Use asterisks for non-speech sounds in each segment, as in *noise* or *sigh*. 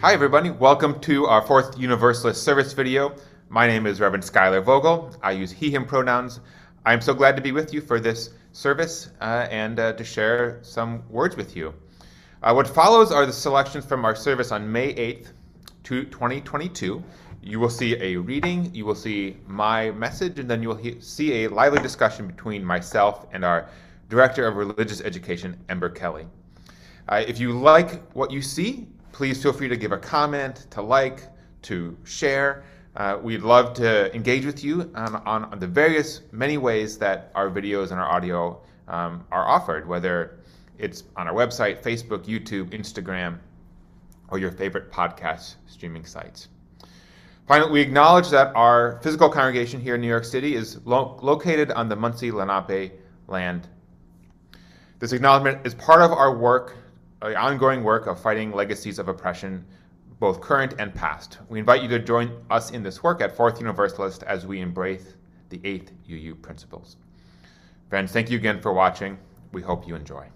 Hi, everybody. Welcome to our fourth Universalist service video. My name is Reverend Schuyler Vogel. I use he, him pronouns. I'm so glad to be with you for this service uh, and uh, to share some words with you. Uh, what follows are the selections from our service on May 8th, 2022. You will see a reading, you will see my message, and then you will see a lively discussion between myself and our Director of Religious Education, Ember Kelly. Uh, if you like what you see, please feel free to give a comment, to like, to share. Uh, we'd love to engage with you on, on, the various many ways that our videos and our audio um, are offered, whether it's on our website, Facebook, YouTube, Instagram, or your favorite podcast streaming sites. Finally, we acknowledge that our physical congregation here in New York City is lo- located on the Munsee Lenape land. This acknowledgement is part of our work ongoing work of fighting legacies of oppression, both current and past. We invite you to join us in this work at Fourth Universalist as we embrace the eighth UU principles. Friends, thank you again for watching. We hope you enjoy.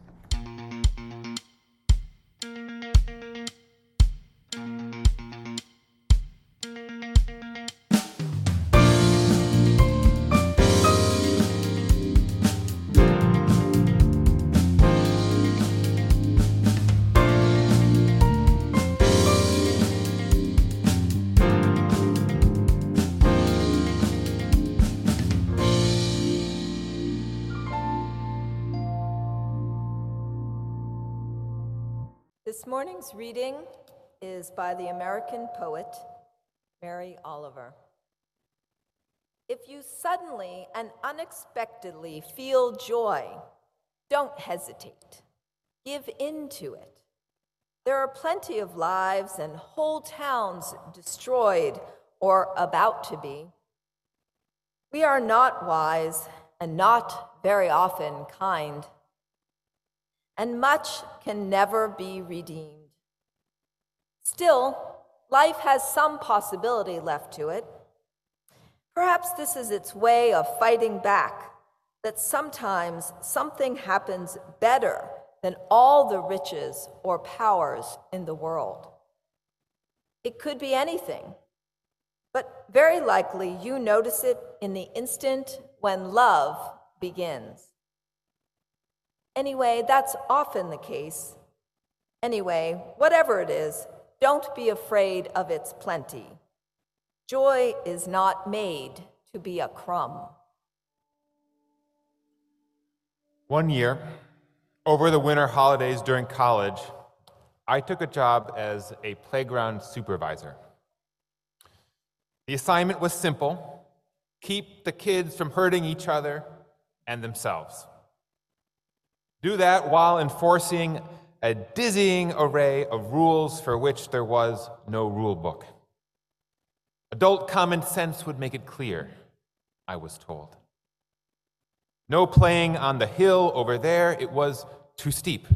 Is by the American poet Mary Oliver. If you suddenly and unexpectedly feel joy, don't hesitate. Give in to it. There are plenty of lives and whole towns destroyed or about to be. We are not wise and not very often kind and much can never be redeemed. Still, life has some possibility left to it. Perhaps this is its way of fighting back that sometimes something happens better than all the riches or powers in the world. It could be anything, but very likely you notice it in the instant when love begins. Anyway, that's often the case. Anyway, whatever it is, don't be afraid of its plenty. Joy is not made to be a crumb. One year, over the winter holidays during college, I took a job as a playground supervisor. The assignment was simple keep the kids from hurting each other and themselves. Do that while enforcing a dizzying array of rules for which there was no rule book. Adult common sense would make it clear, I was told. No playing on the hill over there, it was too steep.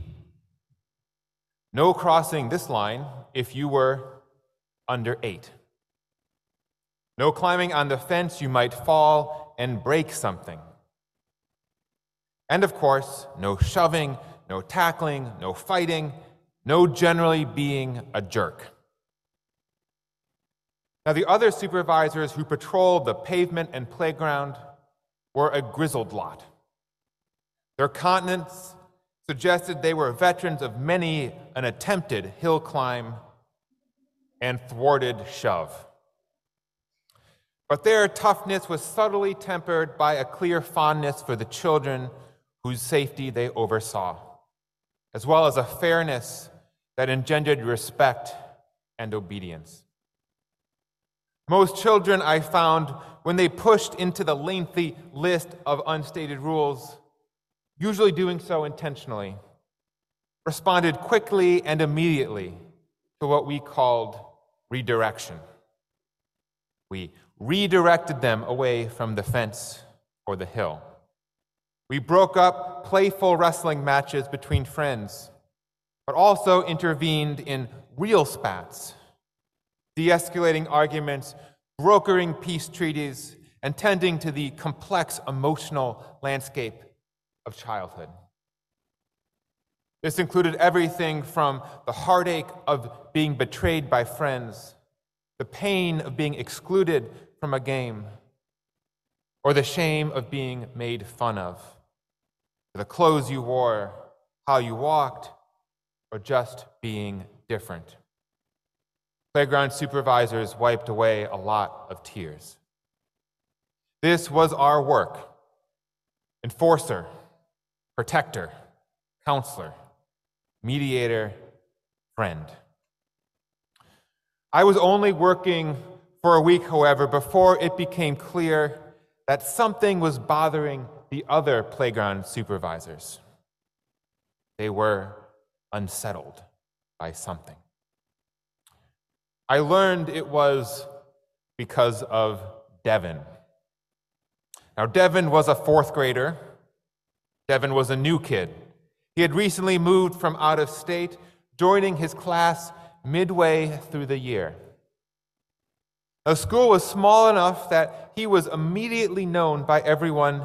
No crossing this line if you were under eight. No climbing on the fence, you might fall and break something. And of course, no shoving, no tackling, no fighting, no generally being a jerk. Now, the other supervisors who patrolled the pavement and playground were a grizzled lot. Their countenance suggested they were veterans of many an attempted hill climb and thwarted shove. But their toughness was subtly tempered by a clear fondness for the children whose safety they oversaw, as well as a fairness that engendered respect and obedience. Most children, I found, when they pushed into the lengthy list of unstated rules, usually doing so intentionally, responded quickly and immediately to what we called redirection. We redirected them away from the fence or the hill. We broke up playful wrestling matches between friends, but also intervened in real spats, de escalating arguments, brokering peace treaties, and tending to the complex emotional landscape of childhood. This included everything from the heartache of being betrayed by friends, the pain of being excluded from a game, or the shame of being made fun of, the clothes you wore, how you walked, or just being different. Playground supervisors wiped away a lot of tears. This was our work enforcer, protector, counselor, mediator, friend. I was only working for a week, however, before it became clear that something was bothering the other playground supervisors. They were unsettled by something. I learned it was because of Devin. Now, Devin was a fourth grader. Devin was a new kid. He had recently moved from out of state, joining his class midway through the year. The school was small enough that he was immediately known by everyone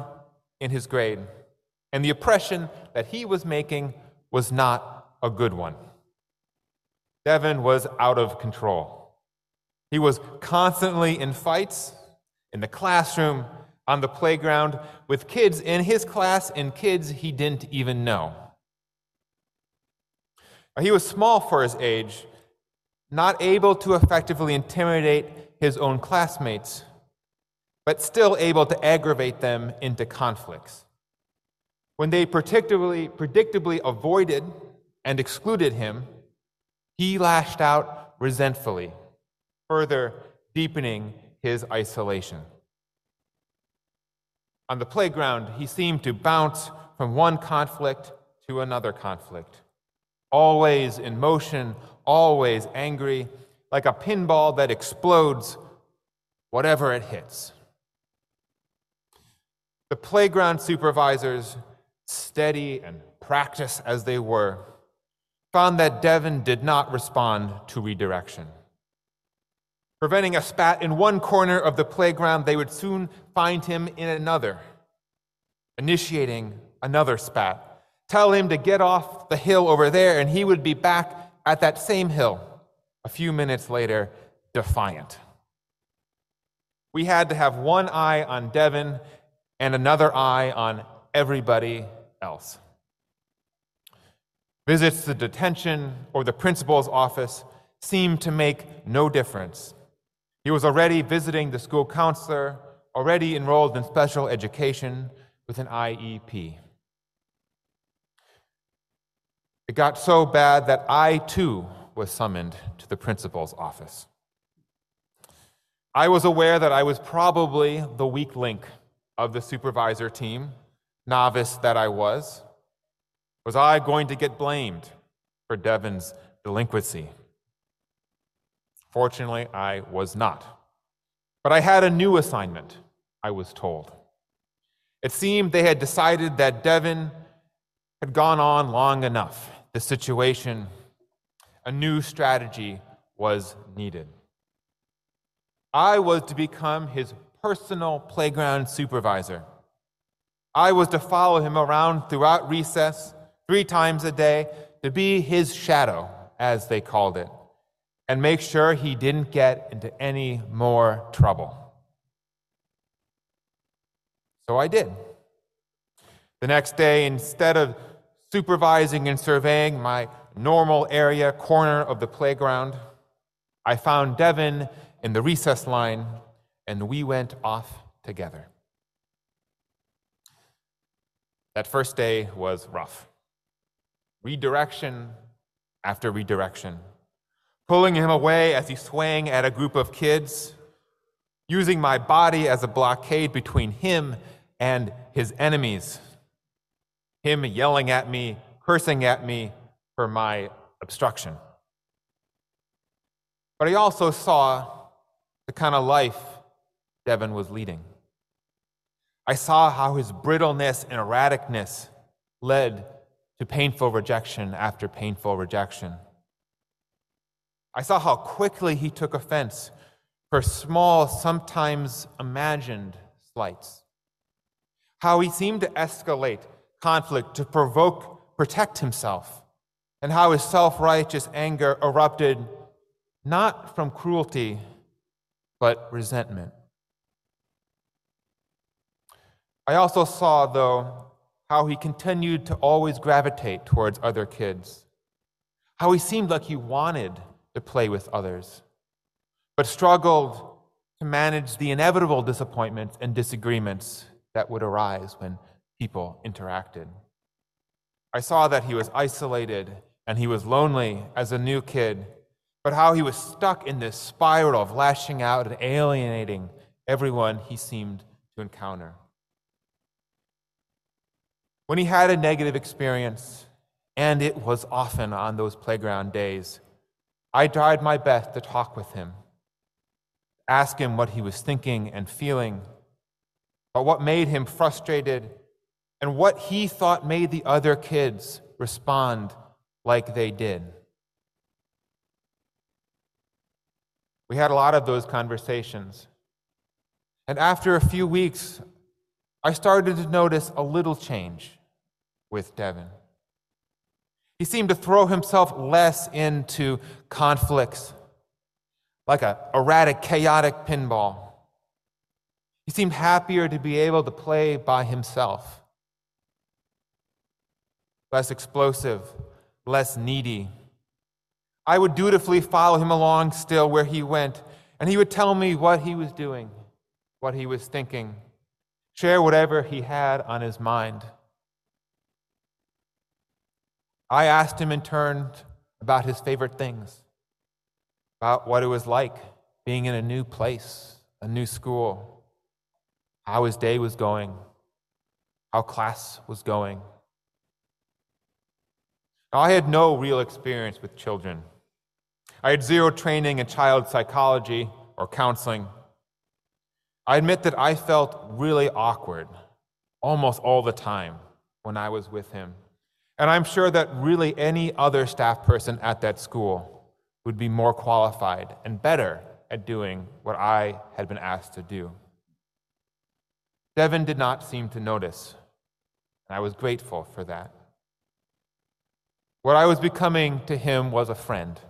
in his grade, and the impression that he was making was not a good one. Devin was out of control. He was constantly in fights, in the classroom, on the playground, with kids in his class and kids he didn't even know. He was small for his age, not able to effectively intimidate his own classmates, but still able to aggravate them into conflicts. When they predictably, predictably avoided and excluded him, he lashed out resentfully, further deepening his isolation. On the playground, he seemed to bounce from one conflict to another conflict, always in motion, always angry, like a pinball that explodes whatever it hits. The playground supervisors, steady and practiced as they were, found that Devin did not respond to redirection. Preventing a spat in one corner of the playground, they would soon find him in another, initiating another spat. Tell him to get off the hill over there, and he would be back at that same hill a few minutes later, defiant. We had to have one eye on Devin and another eye on everybody else. Visits to detention or the principal's office seemed to make no difference. He was already visiting the school counselor, already enrolled in special education with an IEP. It got so bad that I too was summoned to the principal's office. I was aware that I was probably the weak link of the supervisor team, novice that I was. Was I going to get blamed for Devin's delinquency? Fortunately, I was not. But I had a new assignment, I was told. It seemed they had decided that Devin had gone on long enough. The situation, a new strategy was needed. I was to become his personal playground supervisor. I was to follow him around throughout recess three times a day to be his shadow, as they called it, and make sure he didn't get into any more trouble. So I did. The next day, instead of supervising and surveying my normal area corner of the playground, I found Devin in the recess line and we went off together. That first day was rough redirection after redirection, pulling him away as he swang at a group of kids, using my body as a blockade between him and his enemies, him yelling at me, cursing at me for my obstruction. But I also saw the kind of life Devin was leading. I saw how his brittleness and erraticness led to painful rejection after painful rejection. I saw how quickly he took offense for small, sometimes imagined slights. How he seemed to escalate conflict to provoke, protect himself, and how his self righteous anger erupted not from cruelty, but resentment. I also saw, though, how he continued to always gravitate towards other kids, how he seemed like he wanted to play with others, but struggled to manage the inevitable disappointments and disagreements that would arise when people interacted. I saw that he was isolated and he was lonely as a new kid, but how he was stuck in this spiral of lashing out and alienating everyone he seemed to encounter. When he had a negative experience, and it was often on those playground days, I tried my best to talk with him, ask him what he was thinking and feeling, but what made him frustrated, and what he thought made the other kids respond like they did. We had a lot of those conversations. And after a few weeks, I started to notice a little change with Devin. He seemed to throw himself less into conflicts, like a erratic, chaotic pinball. He seemed happier to be able to play by himself, less explosive, less needy. I would dutifully follow him along still where he went, and he would tell me what he was doing, what he was thinking, share whatever he had on his mind. I asked him in turn about his favorite things, about what it was like being in a new place, a new school, how his day was going, how class was going. I had no real experience with children. I had zero training in child psychology or counseling. I admit that I felt really awkward almost all the time when I was with him. And I'm sure that really any other staff person at that school would be more qualified and better at doing what I had been asked to do. Devin did not seem to notice, and I was grateful for that. What I was becoming to him was a friend,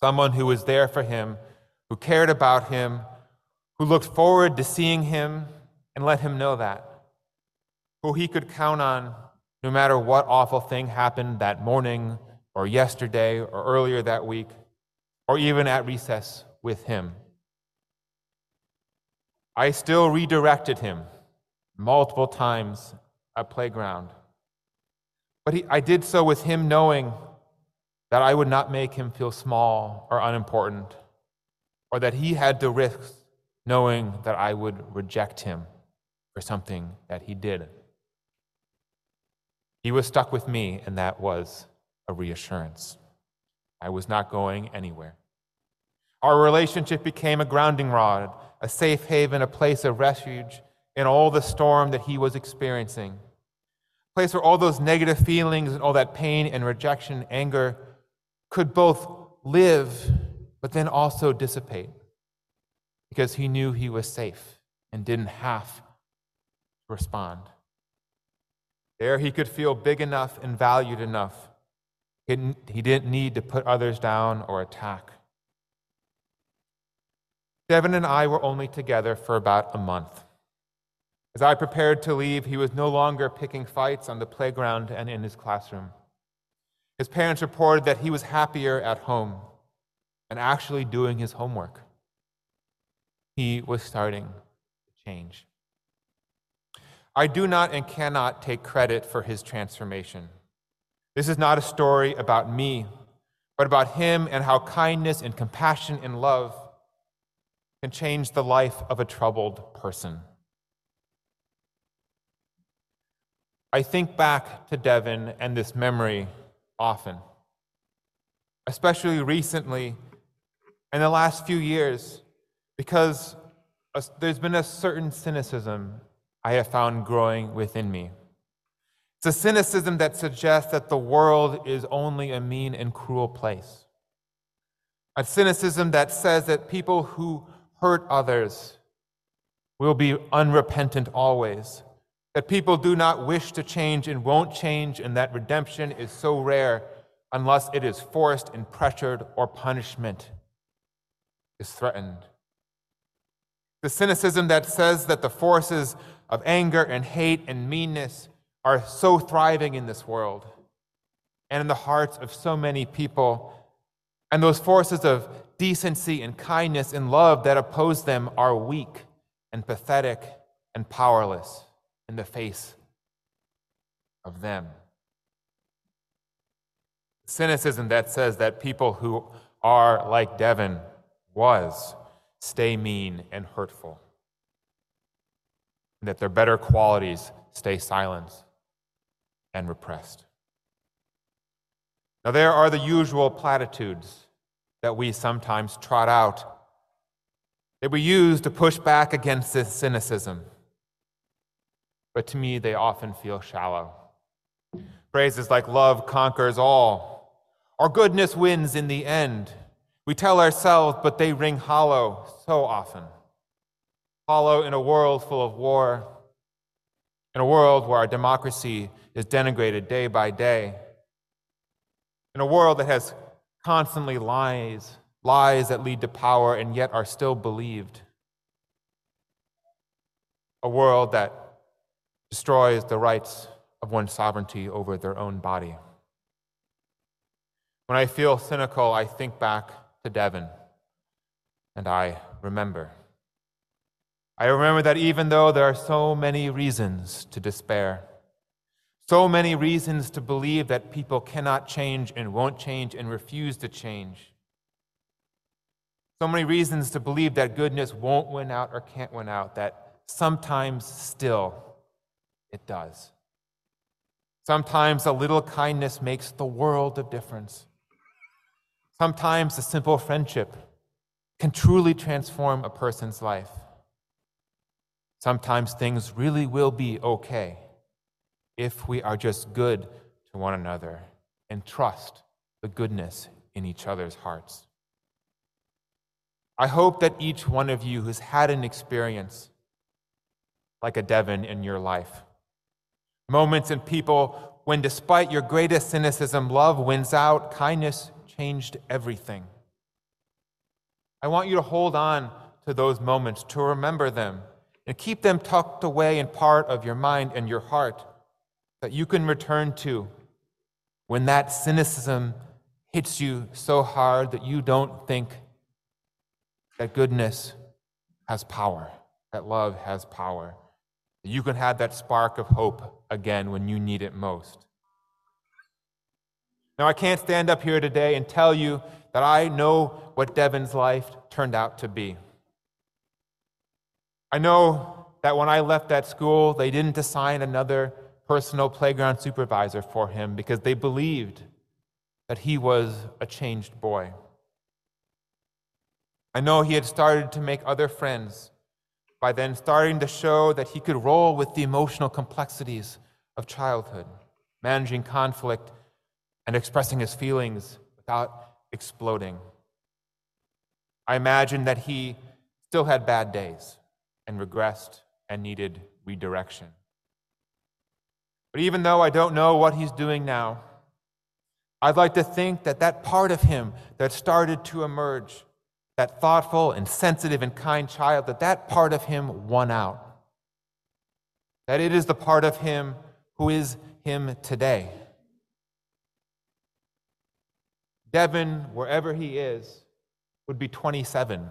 someone who was there for him, who cared about him, who looked forward to seeing him and let him know that, who he could count on no matter what awful thing happened that morning or yesterday or earlier that week, or even at recess with him. I still redirected him multiple times at playground. But he, I did so with him knowing that I would not make him feel small or unimportant, or that he had to risk knowing that I would reject him for something that he did. He was stuck with me, and that was a reassurance. I was not going anywhere. Our relationship became a grounding rod, a safe haven, a place of refuge in all the storm that he was experiencing. A place where all those negative feelings and all that pain and rejection, anger could both live, but then also dissipate because he knew he was safe and didn't have to respond. There he could feel big enough and valued enough. He didn't need to put others down or attack. Devin and I were only together for about a month. As I prepared to leave, he was no longer picking fights on the playground and in his classroom. His parents reported that he was happier at home and actually doing his homework. He was starting to change. I do not and cannot take credit for his transformation. This is not a story about me, but about him and how kindness and compassion and love can change the life of a troubled person. I think back to Devin and this memory often, especially recently in the last few years, because there's been a certain cynicism I have found growing within me. It's a cynicism that suggests that the world is only a mean and cruel place. A cynicism that says that people who hurt others will be unrepentant always, that people do not wish to change and won't change, and that redemption is so rare unless it is forced and pressured or punishment is threatened. The cynicism that says that the forces of anger and hate and meanness are so thriving in this world and in the hearts of so many people, and those forces of decency and kindness and love that oppose them are weak and pathetic and powerless in the face of them. Cynicism that says that people who are like Devin was stay mean and hurtful, and that their better qualities stay silent and repressed. Now, there are the usual platitudes that we sometimes trot out that we use to push back against this cynicism. But to me, they often feel shallow. Phrases like love conquers all, or goodness wins in the end. We tell ourselves, but they ring hollow so often. In a world full of war, in a world where our democracy is denigrated day by day, in a world that has constantly lies, lies that lead to power and yet are still believed, a world that destroys the rights of one's sovereignty over their own body. When I feel cynical, I think back to Devin and I remember. I remember that even though there are so many reasons to despair, so many reasons to believe that people cannot change and won't change and refuse to change. So many reasons to believe that goodness won't win out or can't win out, that sometimes still it does. Sometimes a little kindness makes the world of difference. Sometimes a simple friendship can truly transform a person's life. Sometimes things really will be okay if we are just good to one another and trust the goodness in each other's hearts. I hope that each one of you who's had an experience like a Devin in your life, moments and people when, despite your greatest cynicism, love wins out, kindness changed everything. I want you to hold on to those moments, to remember them, and keep them tucked away in part of your mind and your heart that you can return to when that cynicism hits you so hard that you don't think that goodness has power, that love has power, you can have that spark of hope again when you need it most. Now, I can't stand up here today and tell you that I know what Devin's life turned out to be. I know that when I left that school, they didn't assign another personal playground supervisor for him because they believed that he was a changed boy. I know he had started to make other friends by then starting to show that he could roll with the emotional complexities of childhood, managing conflict and expressing his feelings without exploding. I imagine that he still had bad days and regressed and needed redirection. But even though I don't know what he's doing now, I'd like to think that that part of him that started to emerge, that thoughtful and sensitive and kind child, that that part of him won out. That it is the part of him who is him today. Devin, wherever he is, would be 27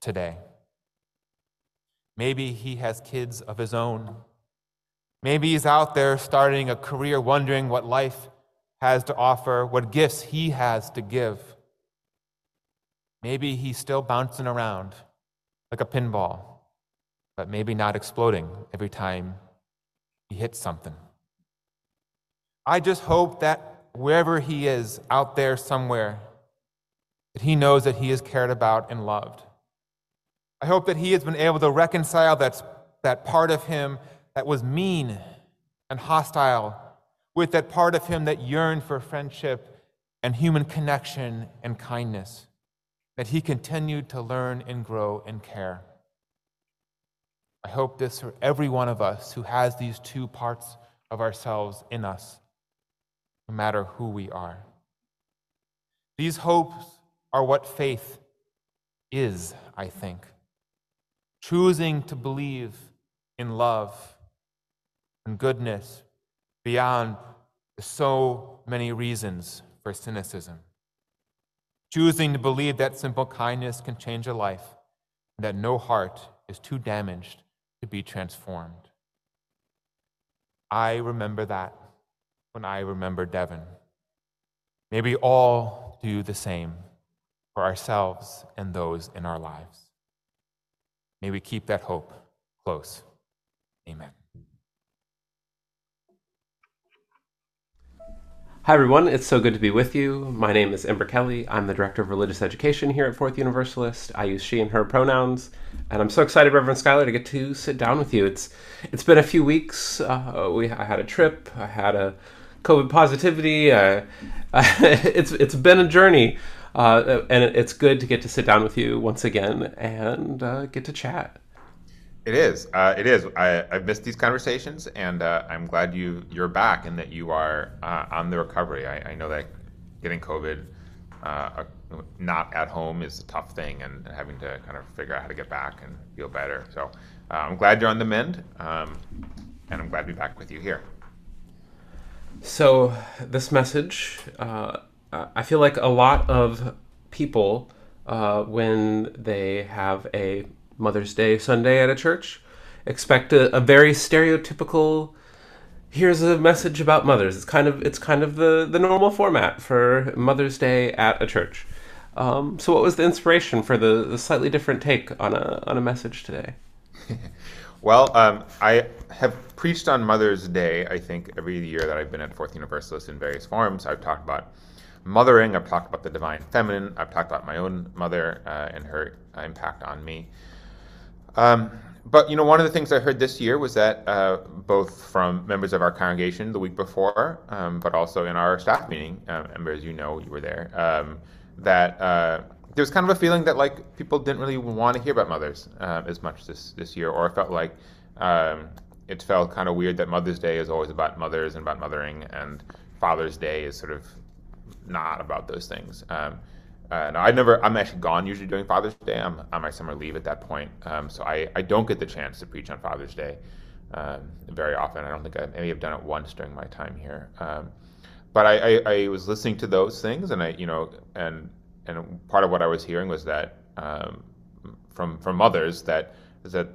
today. Maybe he has kids of his own. Maybe he's out there starting a career, wondering what life has to offer, what gifts he has to give. Maybe he's still bouncing around like a pinball, but maybe not exploding every time he hits something. I just hope that wherever he is out there somewhere, that he knows that he is cared about and loved. I hope that he has been able to reconcile that, that part of him that was mean and hostile with that part of him that yearned for friendship and human connection and kindness, that he continued to learn and grow and care. I hope this for every one of us who has these two parts of ourselves in us, no matter who we are. These hopes are what faith is, I think. Choosing to believe in love and goodness beyond so many reasons for cynicism. Choosing to believe that simple kindness can change a life and that no heart is too damaged to be transformed. I remember that when I remember Devin. May we all do the same for ourselves and those in our lives. May we keep that hope close. Amen. Hi, everyone. It's so good to be with you. My name is Ember Kelly. I'm the Director of Religious Education here at Fourth Universalist. I use she and her pronouns, and I'm so excited, Reverend Schuyler, to get to sit down with you. It's It's been a few weeks. Uh, we I had a trip. I had a COVID positivity. Uh, *laughs* it's It's been a journey, uh, and it's good to get to sit down with you once again and uh, get to chat. It is. Uh, it is. I, have missed these conversations, and uh, I'm glad you you're back and that you are uh, on the recovery. I, I, know that getting COVID uh, not at home is a tough thing, and, and, having to kind of figure out how to get back and feel better. So uh, I'm glad you're on the mend, um, and I'm glad to be back with you here. So this message, uh, I feel like a lot of people when they have a Mother's Day Sunday at a church. Expect a, a very stereotypical here's a message about mothers. It's kind of it's kind of the the normal format for Mother's Day at a church. Um, so, what was the inspiration for the, the, slightly different take on a on a message today? *laughs* well, um, I have preached on Mother's Day. I think every year that I've been at Fourth Universalist in various forms, I've talked about mothering. I've talked about the divine feminine. I've talked about my own mother uh, and her uh, impact on me. Um, but you know, one of the things I heard this year was that uh, both from members of our congregation the week before, um, but also in our staff meeting, uh, as you know, you were there, um, that uh, there was kind of a feeling that like people didn't really want to hear about mothers uh, as much this this year, or it felt like um, it felt kind of weird that Mother's Day is always about mothers and about mothering, and Father's Day is sort of not about those things. Um, uh, no, I never. I'm actually gone usually during Father's Day. I'm on my summer leave at that point, um, so I, I don't get the chance to preach on Father's Day um, very often. I don't think I maybe have done it once during my time here. Um, but I, I, I, was listening to those things, and I you know and and part of what I was hearing was that um, from from mothers that that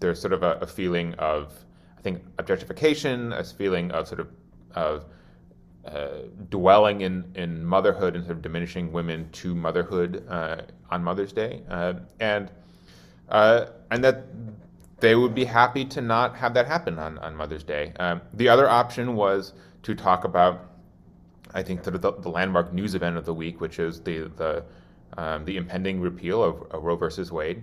there's sort of a, a feeling of I think objectification, a feeling of sort of of uh, dwelling in, in motherhood and sort of diminishing women to motherhood uh, on Mother's Day, uh, and uh, and that they would be happy to not have that happen on, on Mother's Day. Um, the other option was to talk about, I think, the, the, the, landmark news event of the week, which is the the um, the impending repeal of, of Roe versus Wade.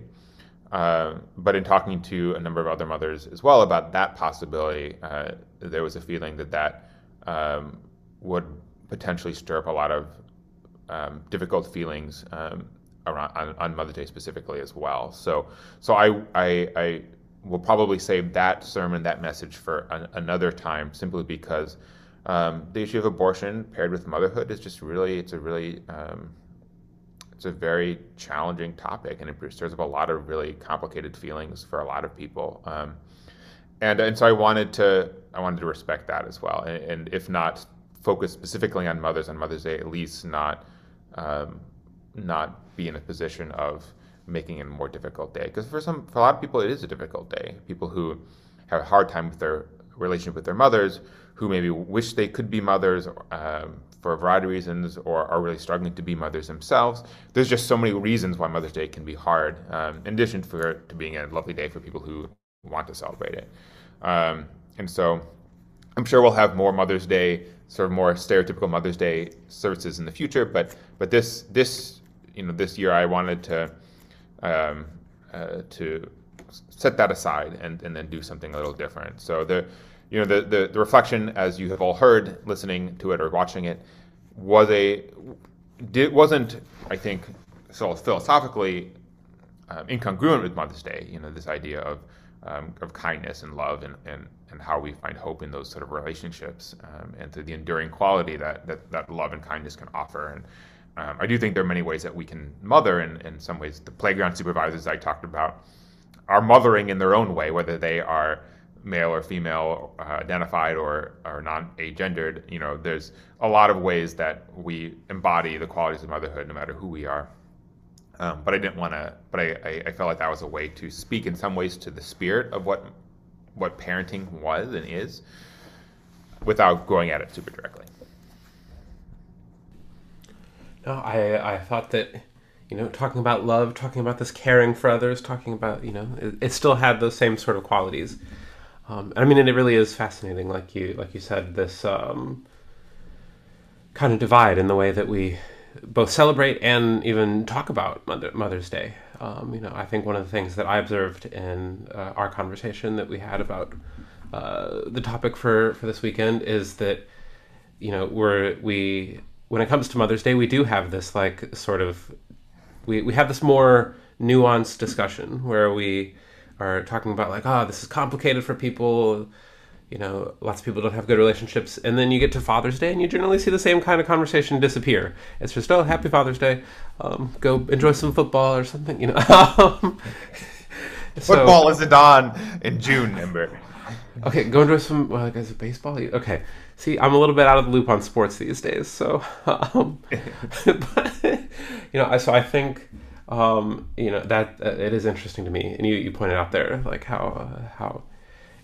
Uh, but in talking to a number of other mothers as well about that possibility, there was a feeling that that um, would potentially stir up a lot of um, difficult feelings um, around on, on, Mother's Day specifically as well. So, so I, I, I will probably save that sermon, that message for an, another time, simply because um, the issue of abortion paired with motherhood is just really, it's a really, um, it's a very challenging topic, and it stirs up a lot of really complicated feelings for a lot of people. Um, and and so I wanted to, I wanted to respect that as well, and, and if not focus specifically on mothers on Mother's Day, at least not um, not be in a position of making it a more difficult day. Because for some, for a lot of people, it is a difficult day. People who have a hard time with their relationship with their mothers, who maybe wish they could be mothers um, for a variety of reasons, or are really struggling to be mothers themselves. There's just so many reasons why Mother's Day can be hard. Um, in addition for to being a lovely day for people who want to celebrate it, um, and so I'm sure we'll have more Mother's Day sort of more stereotypical Mother's Day services in the future. But but this this you know this year I wanted to um, uh, to set that aside and, and then do something a little different. So the you know the, the, the reflection as you have all heard listening to it or watching it was a did wasn't I think so philosophically um, incongruent with Mother's Day. You know this idea of um, of kindness and love and, and and how we find hope in those sort of relationships um, and through the enduring quality that, that, that love and kindness can offer. And um, I do think there are many ways that we can mother, and in some ways, the playground supervisors I talked about are mothering in their own way, whether they are male or female uh, identified or, or non-agendered. You know, there's a lot of ways that we embody the qualities of motherhood, no matter who we are. Um, but I didn't want to. But I, I, I, felt like that was a way to speak in some ways to the spirit of what what parenting was and is, without going at it super directly. No, I I thought that you know talking about love, talking about this caring for others, talking about you know it, it still had those same sort of qualities. Um, I mean, and it really is fascinating, like you like you said, this um, kind of divide in the way that we both celebrate and even talk about Mother, Mother's Day. Um, you know, I think one of the things that I observed in uh, our conversation that we had about uh, the topic for for this weekend is that you know we're we when it comes to Mother's Day we do have this like sort of we we have this more nuanced discussion where we are talking about like oh this is complicated for people you know, lots of people don't have good relationships. And then you get to Father's Day and you generally see the same kind of conversation disappear. It's just, oh, happy Father's Day. Um, go enjoy some football or something, you know. *laughs* football isn't on in June, Ember. Okay, go enjoy some, well, it baseball? Okay. See, I'm a little bit out of the loop on sports these days. So, um, *laughs* but, you know, so I think, um, you know, that uh, it is interesting to me. And you, you pointed out there, like, how, uh, how,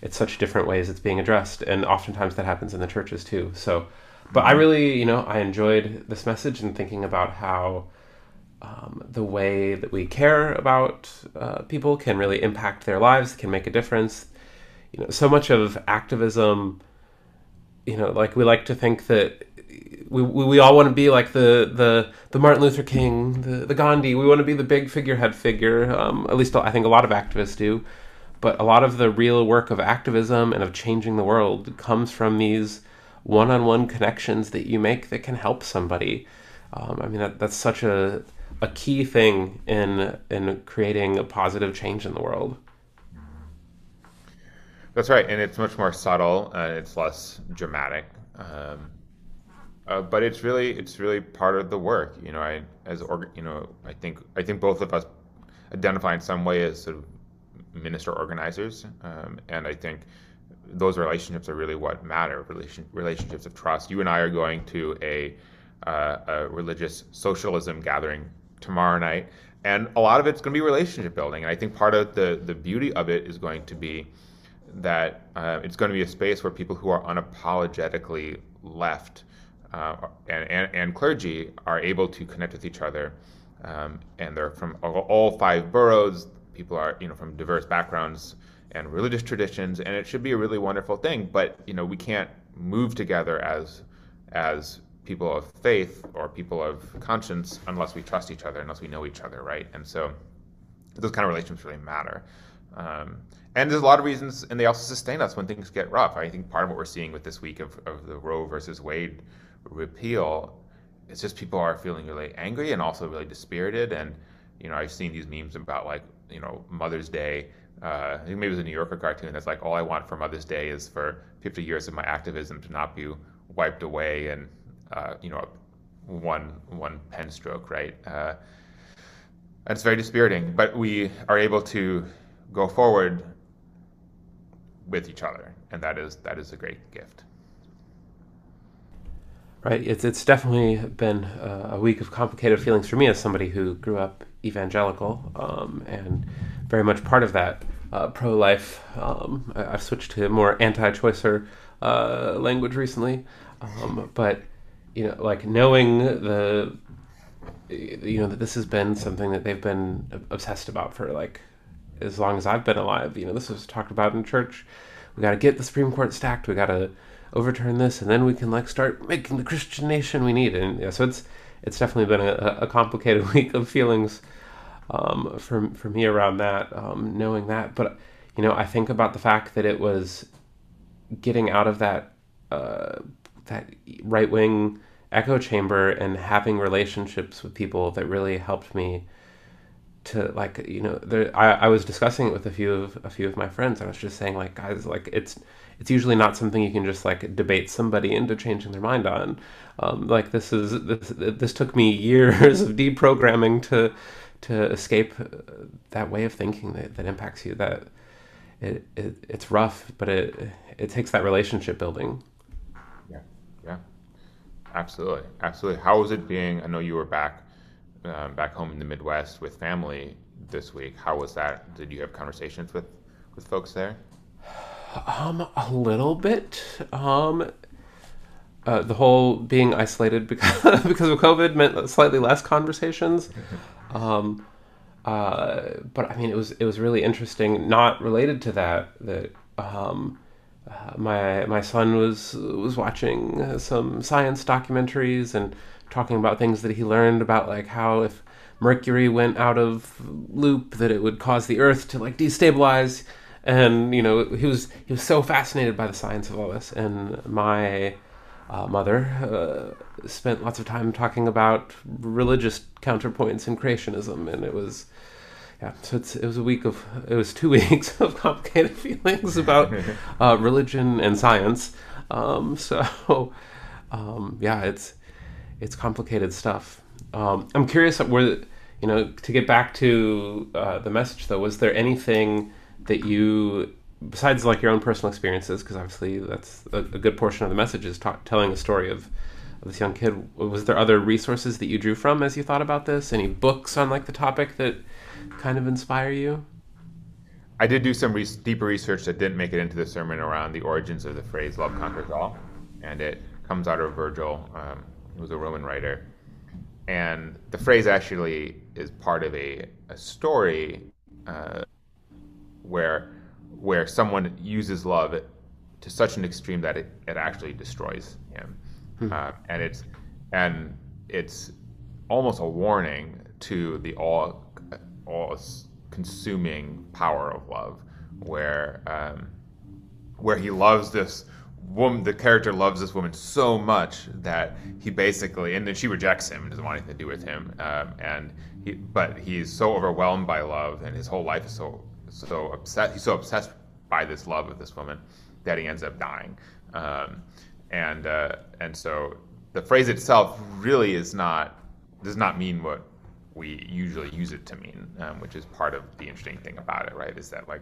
it's such different ways it's being addressed and oftentimes that happens in the churches too so but i really you know i enjoyed this message and thinking about how um, the way that we care about uh, people can really impact their lives can make a difference you know so much of activism you know like we like to think that we, we, we all want to be like the, the the Martin Luther King, the, the Gandhi. We want to be the big figurehead figure. Um, at least I think a lot of activists do. But a lot of the real work of activism and of changing the world comes from these one on one connections that you make that can help somebody. Um, I mean, that, that's such a, a key thing in, in creating a positive change in the world. That's right, and it's much more subtle and it's less dramatic. Um, uh, but it's really it's really part of the work. You know, I as you know, I think I think both of us identify in some way as sort of minister organizers. Um, and I think those relationships are really what matter relation, relationships of trust. You and I are going to a, uh, a religious socialism gathering tomorrow night. And a lot of it's going to be relationship building. And I think part of the, the beauty of it is going to be that uh, it's going to be a space where people who are unapologetically left uh, and, and, and, clergy are able to connect with each other. Um, and they're from all five boroughs people are you know from diverse backgrounds and religious traditions, and it should be a really wonderful thing. But you know we can't move together as as people of faith or people of conscience unless we trust each other, unless we know each other, right? And so those kind of relationships really matter. Um, and there's a lot of reasons, and they also sustain us when things get rough. I think part of what we're seeing with this week of, of the Roe versus Wade repeal is just people are feeling really angry and also really dispirited. And, you know, I've seen these memes about like you know Mother's Day. Uh, maybe it was a New Yorker cartoon that's like all I want for Mother's Day is for 50 years of my activism to not be wiped away and uh, you know one one pen stroke, right? Uh, it's very dispiriting, but we are able to go forward with each other, and that is that is a great gift. Right. It's it's definitely been a week of complicated feelings for me as somebody who grew up evangelical um, and very much part of that uh, pro-life. Um, I, have switched to more anti-choicer uh, language recently, um, but you know, like knowing the you know that this has been something that they've been obsessed about for like as long as I've been alive. You know, this was talked about in church. We got to get the Supreme Court stacked. We got to overturn this, and then we can like start making the Christian nation we need. And yeah, so it's it's definitely been a, a complicated *laughs* week of feelings um, for for me around that, um, knowing that. But you know, I think about the fact that it was getting out of that uh, that right wing echo chamber and having relationships with people that really helped me to like you know there, I, I was discussing it with a few of a few of my friends and i was just saying like guys like it's it's usually not something you can just like debate somebody into changing their mind on. Um, like this is this this took me years of deprogramming to to escape that way of thinking that, that impacts you that it, it it's rough but it it takes that relationship building. Yeah. Yeah. Absolutely. Absolutely. How was it being i know you were back um, back home in the Midwest with family this week. How was that? Did you have conversations with with folks there? Um, a little bit. Um, uh, the whole being isolated *laughs* because because of COVID meant slightly less conversations. *laughs* Um, uh, but I mean, it was it was really interesting. Not related to that, that um, uh, my my son was was watching some science documentaries and talking about things that he learned about like how if Mercury went out of loop that it would cause the Earth to like destabilize. And you know he was he was so fascinated by the science of all this. And my uh, mother uh, spent lots of time talking about religious counterpoints in creationism. And it was yeah so it was a week of it was two *laughs* weeks of complicated *laughs* feelings about *laughs* uh, religion and science. Um, so um, yeah it's it's complicated stuff. Um, I'm curious where you know to get back to uh, the message though. Was there anything that you besides like your own personal experiences because obviously that's a, a, good portion of the message is ta- telling a story of, of, this young kid was there other resources that you drew from as you thought about this any books on like the topic that kind of inspire you i did do some re- deeper research that didn't make it into the sermon around the origins of the phrase love conquers all and it comes out of virgil um, he was a Roman writer. And the phrase actually is part of a, a story uh, where where someone uses love to such an extreme that it, it actually destroys him. Hmm. Uh, and it's and it's almost a warning to the all all consuming power of love, where um, where he loves this woman, the character loves this woman so much that he basically, and then she rejects him and doesn't want anything to do with him. Um, and he, but he's so overwhelmed by love, and his whole life is so so obsessed. He's so obsessed by this love of this woman that he ends up dying. Um, and uh, and so the phrase itself really is not does not mean what we usually use it to mean, um, which is part of the interesting thing about it, right? Is that like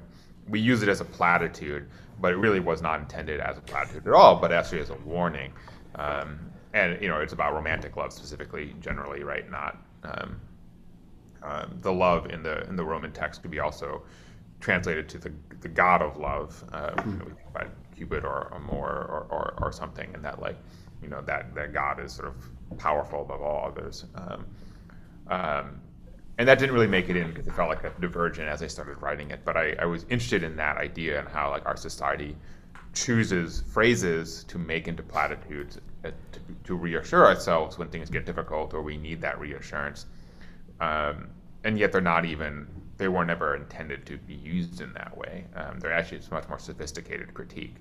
we use it as a platitude, but it really was not intended as a platitude at all, but actually as a warning. Um, and you know, it's about romantic love specifically, generally, right? Not um, um, the love in the in the Roman text could be also translated to the the god of love, uh, by Cupid or Amor or, or, or something, and that like you know that that god is sort of powerful above all others. Um, um, and that didn't really make it in because it felt like a divergent as I started writing it. But I, I was interested in that idea and how like our society chooses phrases to make into platitudes uh, to, to, reassure ourselves when things get difficult or we need that reassurance. Um, and yet they're not even they were never intended to be used in that way. Um, they're actually it's much more sophisticated critique.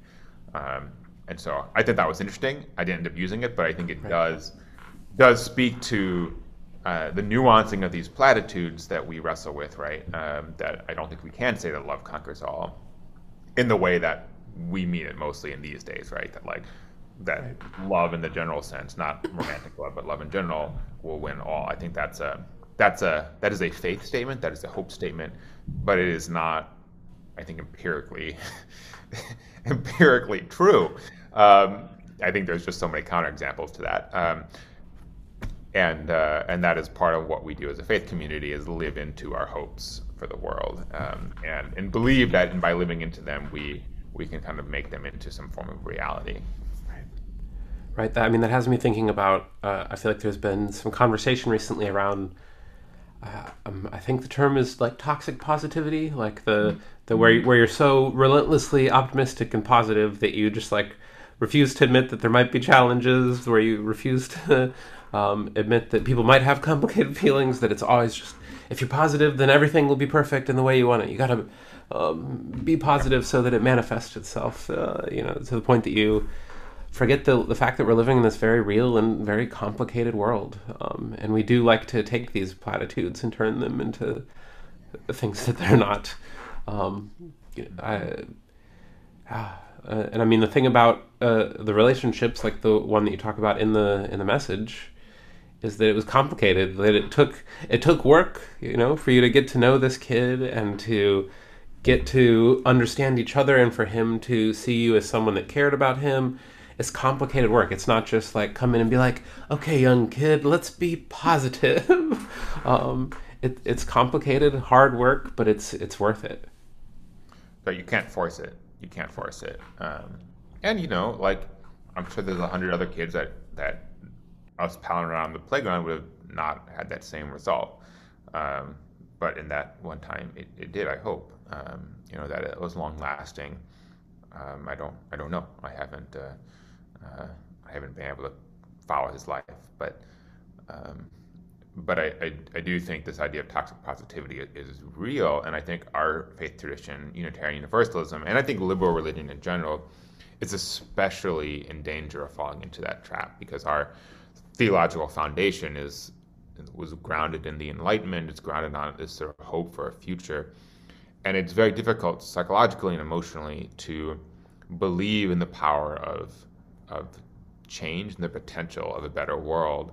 Um, and so I think that was interesting. I didn't end up using it, but I think it right. does does speak to uh, the nuancing of these platitudes that we wrestle with, right? Um, that I don't think we can say that love conquers all in the way that we mean it mostly in these days, right? That like that right. love in the general sense, not romantic love, but love in general will win all. I think that's a that's a that is a faith statement, that is a hope statement, but it is not, I think, empirically *laughs* empirically true. Um, I think there's just so many counterexamples to that. Um, and uh, and that is part of what we do as a faith community is live into our hopes for the world. Um, and and believe that and by living into them we we can kind of make them into some form of reality. Right. Right. That, i mean that has me thinking about uh, i feel like there's been some conversation recently around uh, um, I think the term is like toxic positivity, like the the where where you're so relentlessly optimistic and positive that you just like refuse to admit that there might be challenges, where you refuse to um, admit that people might have *laughs* complicated feelings, that it's always just, if you're positive, then everything will be perfect in the way you want it. You got to um, be positive so that it manifests itself, uh, you know, to the point that you forget the the fact that we're living in this very real and very complicated world, um, and we do like to take these platitudes and turn them into things that they're not. Um, I, uh, and I mean the thing about uh, the relationships, like the one that you talk about in the in the message, is that it was complicated. That it took it took work, you know, for you to get to know this kid and to get to understand each other, and for him to see you as someone that cared about him. It's complicated work. It's not just like come in and be like, okay, young kid, let's be positive. *laughs* um, it, it's complicated, hard work, but it's it's worth it. But you can't force it. You can't force it. Um, and you know, like I'm sure there's a hundred other kids that that us palling around the playground would have not had that same result. Um, but in that one time, it, it did. I hope um, you know that it was long lasting. Um, I don't I don't know. I haven't uh, uh, I haven't been able to follow his life, but um, but I, I, I, do think this idea of toxic positivity is real, and I think our faith tradition, Unitarian Universalism, and I think liberal religion in general, is especially in danger of falling into that trap because our theological foundation is was grounded in the Enlightenment. It's grounded on this sort of hope for a future, and it's very difficult psychologically and emotionally to believe in the power of of change and the potential of a better world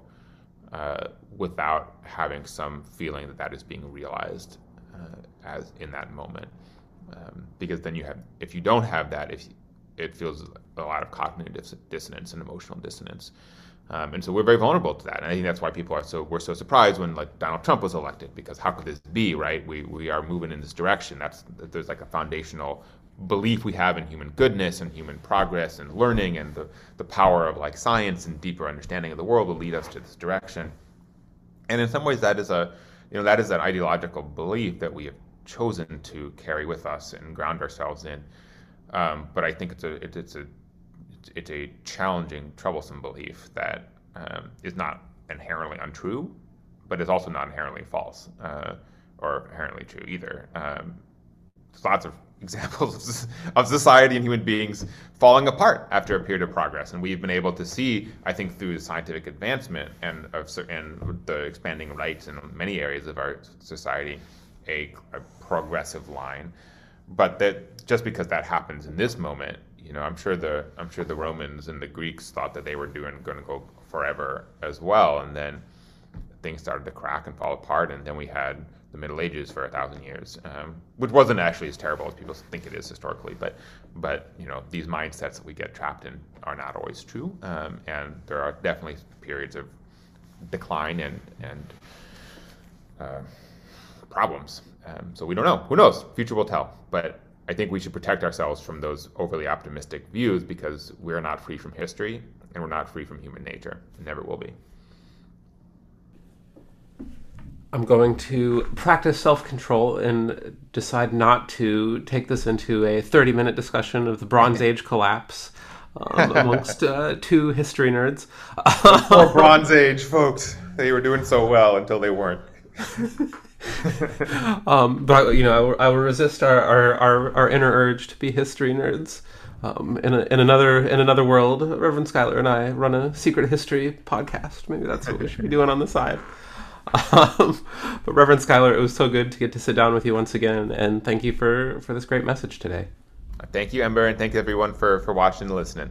uh, without having some feeling that that is being realized uh, as in that moment. Um, because then you have, if you don't have that, if it feels a lot of cognitive dissonance and emotional dissonance. Um, and so we're very vulnerable to that. And I think that's why people are so, we're so surprised when like Donald Trump was elected, because how could this be, right? We, we are moving in this direction. That's, there's like a foundational belief we have in human goodness and human progress and learning and the, the power of like science and deeper understanding of the world will lead us to this direction. And in some ways that is a you know that is an ideological belief that we have chosen to carry with us and ground ourselves in. Um, but I think it's a it, it's a it's a challenging, troublesome belief that um, is not inherently untrue, but is also not inherently false uh, or inherently true either. Um, there's lots of *laughs* examples of society and human beings falling apart after a period of progress. And we've been able to see, I think, through scientific advancement and of the expanding rights in many areas of our society, a, a progressive line. But that just because that happens in this moment, you know, I'm sure the I'm sure the Romans and the Greeks thought that they were doing going to go forever as well, and then things started to crack and fall apart, and then we had the Middle Ages for a thousand years, um, which wasn't actually as terrible as people think it is historically. But, but you know, these mindsets that we get trapped in are not always true, um, and there are definitely periods of decline and and uh, problems. Um, so we don't know. Who knows? Future will tell. But I think we should protect ourselves from those overly optimistic views because we're not free from history and we're not free from human nature. And never will be. I'm going to practice self control and decide not to take this into a 30 minute discussion of the Bronze Age collapse um, amongst uh, two history nerds. Poor Bronze Age folks. They were doing so well until they weren't. *laughs* *laughs* um, but you know, I will, I will resist our, our, our, our, inner urge to be history nerds. Um, in, a, in another in another world, Reverend Schuyler and I run a secret history podcast. Maybe that's what we should be doing on the side. Um, but Reverend Schuyler, it was so good to get to sit down with you once again, and thank you for for this great message today. Thank you, Ember, and thank everyone for for watching and listening.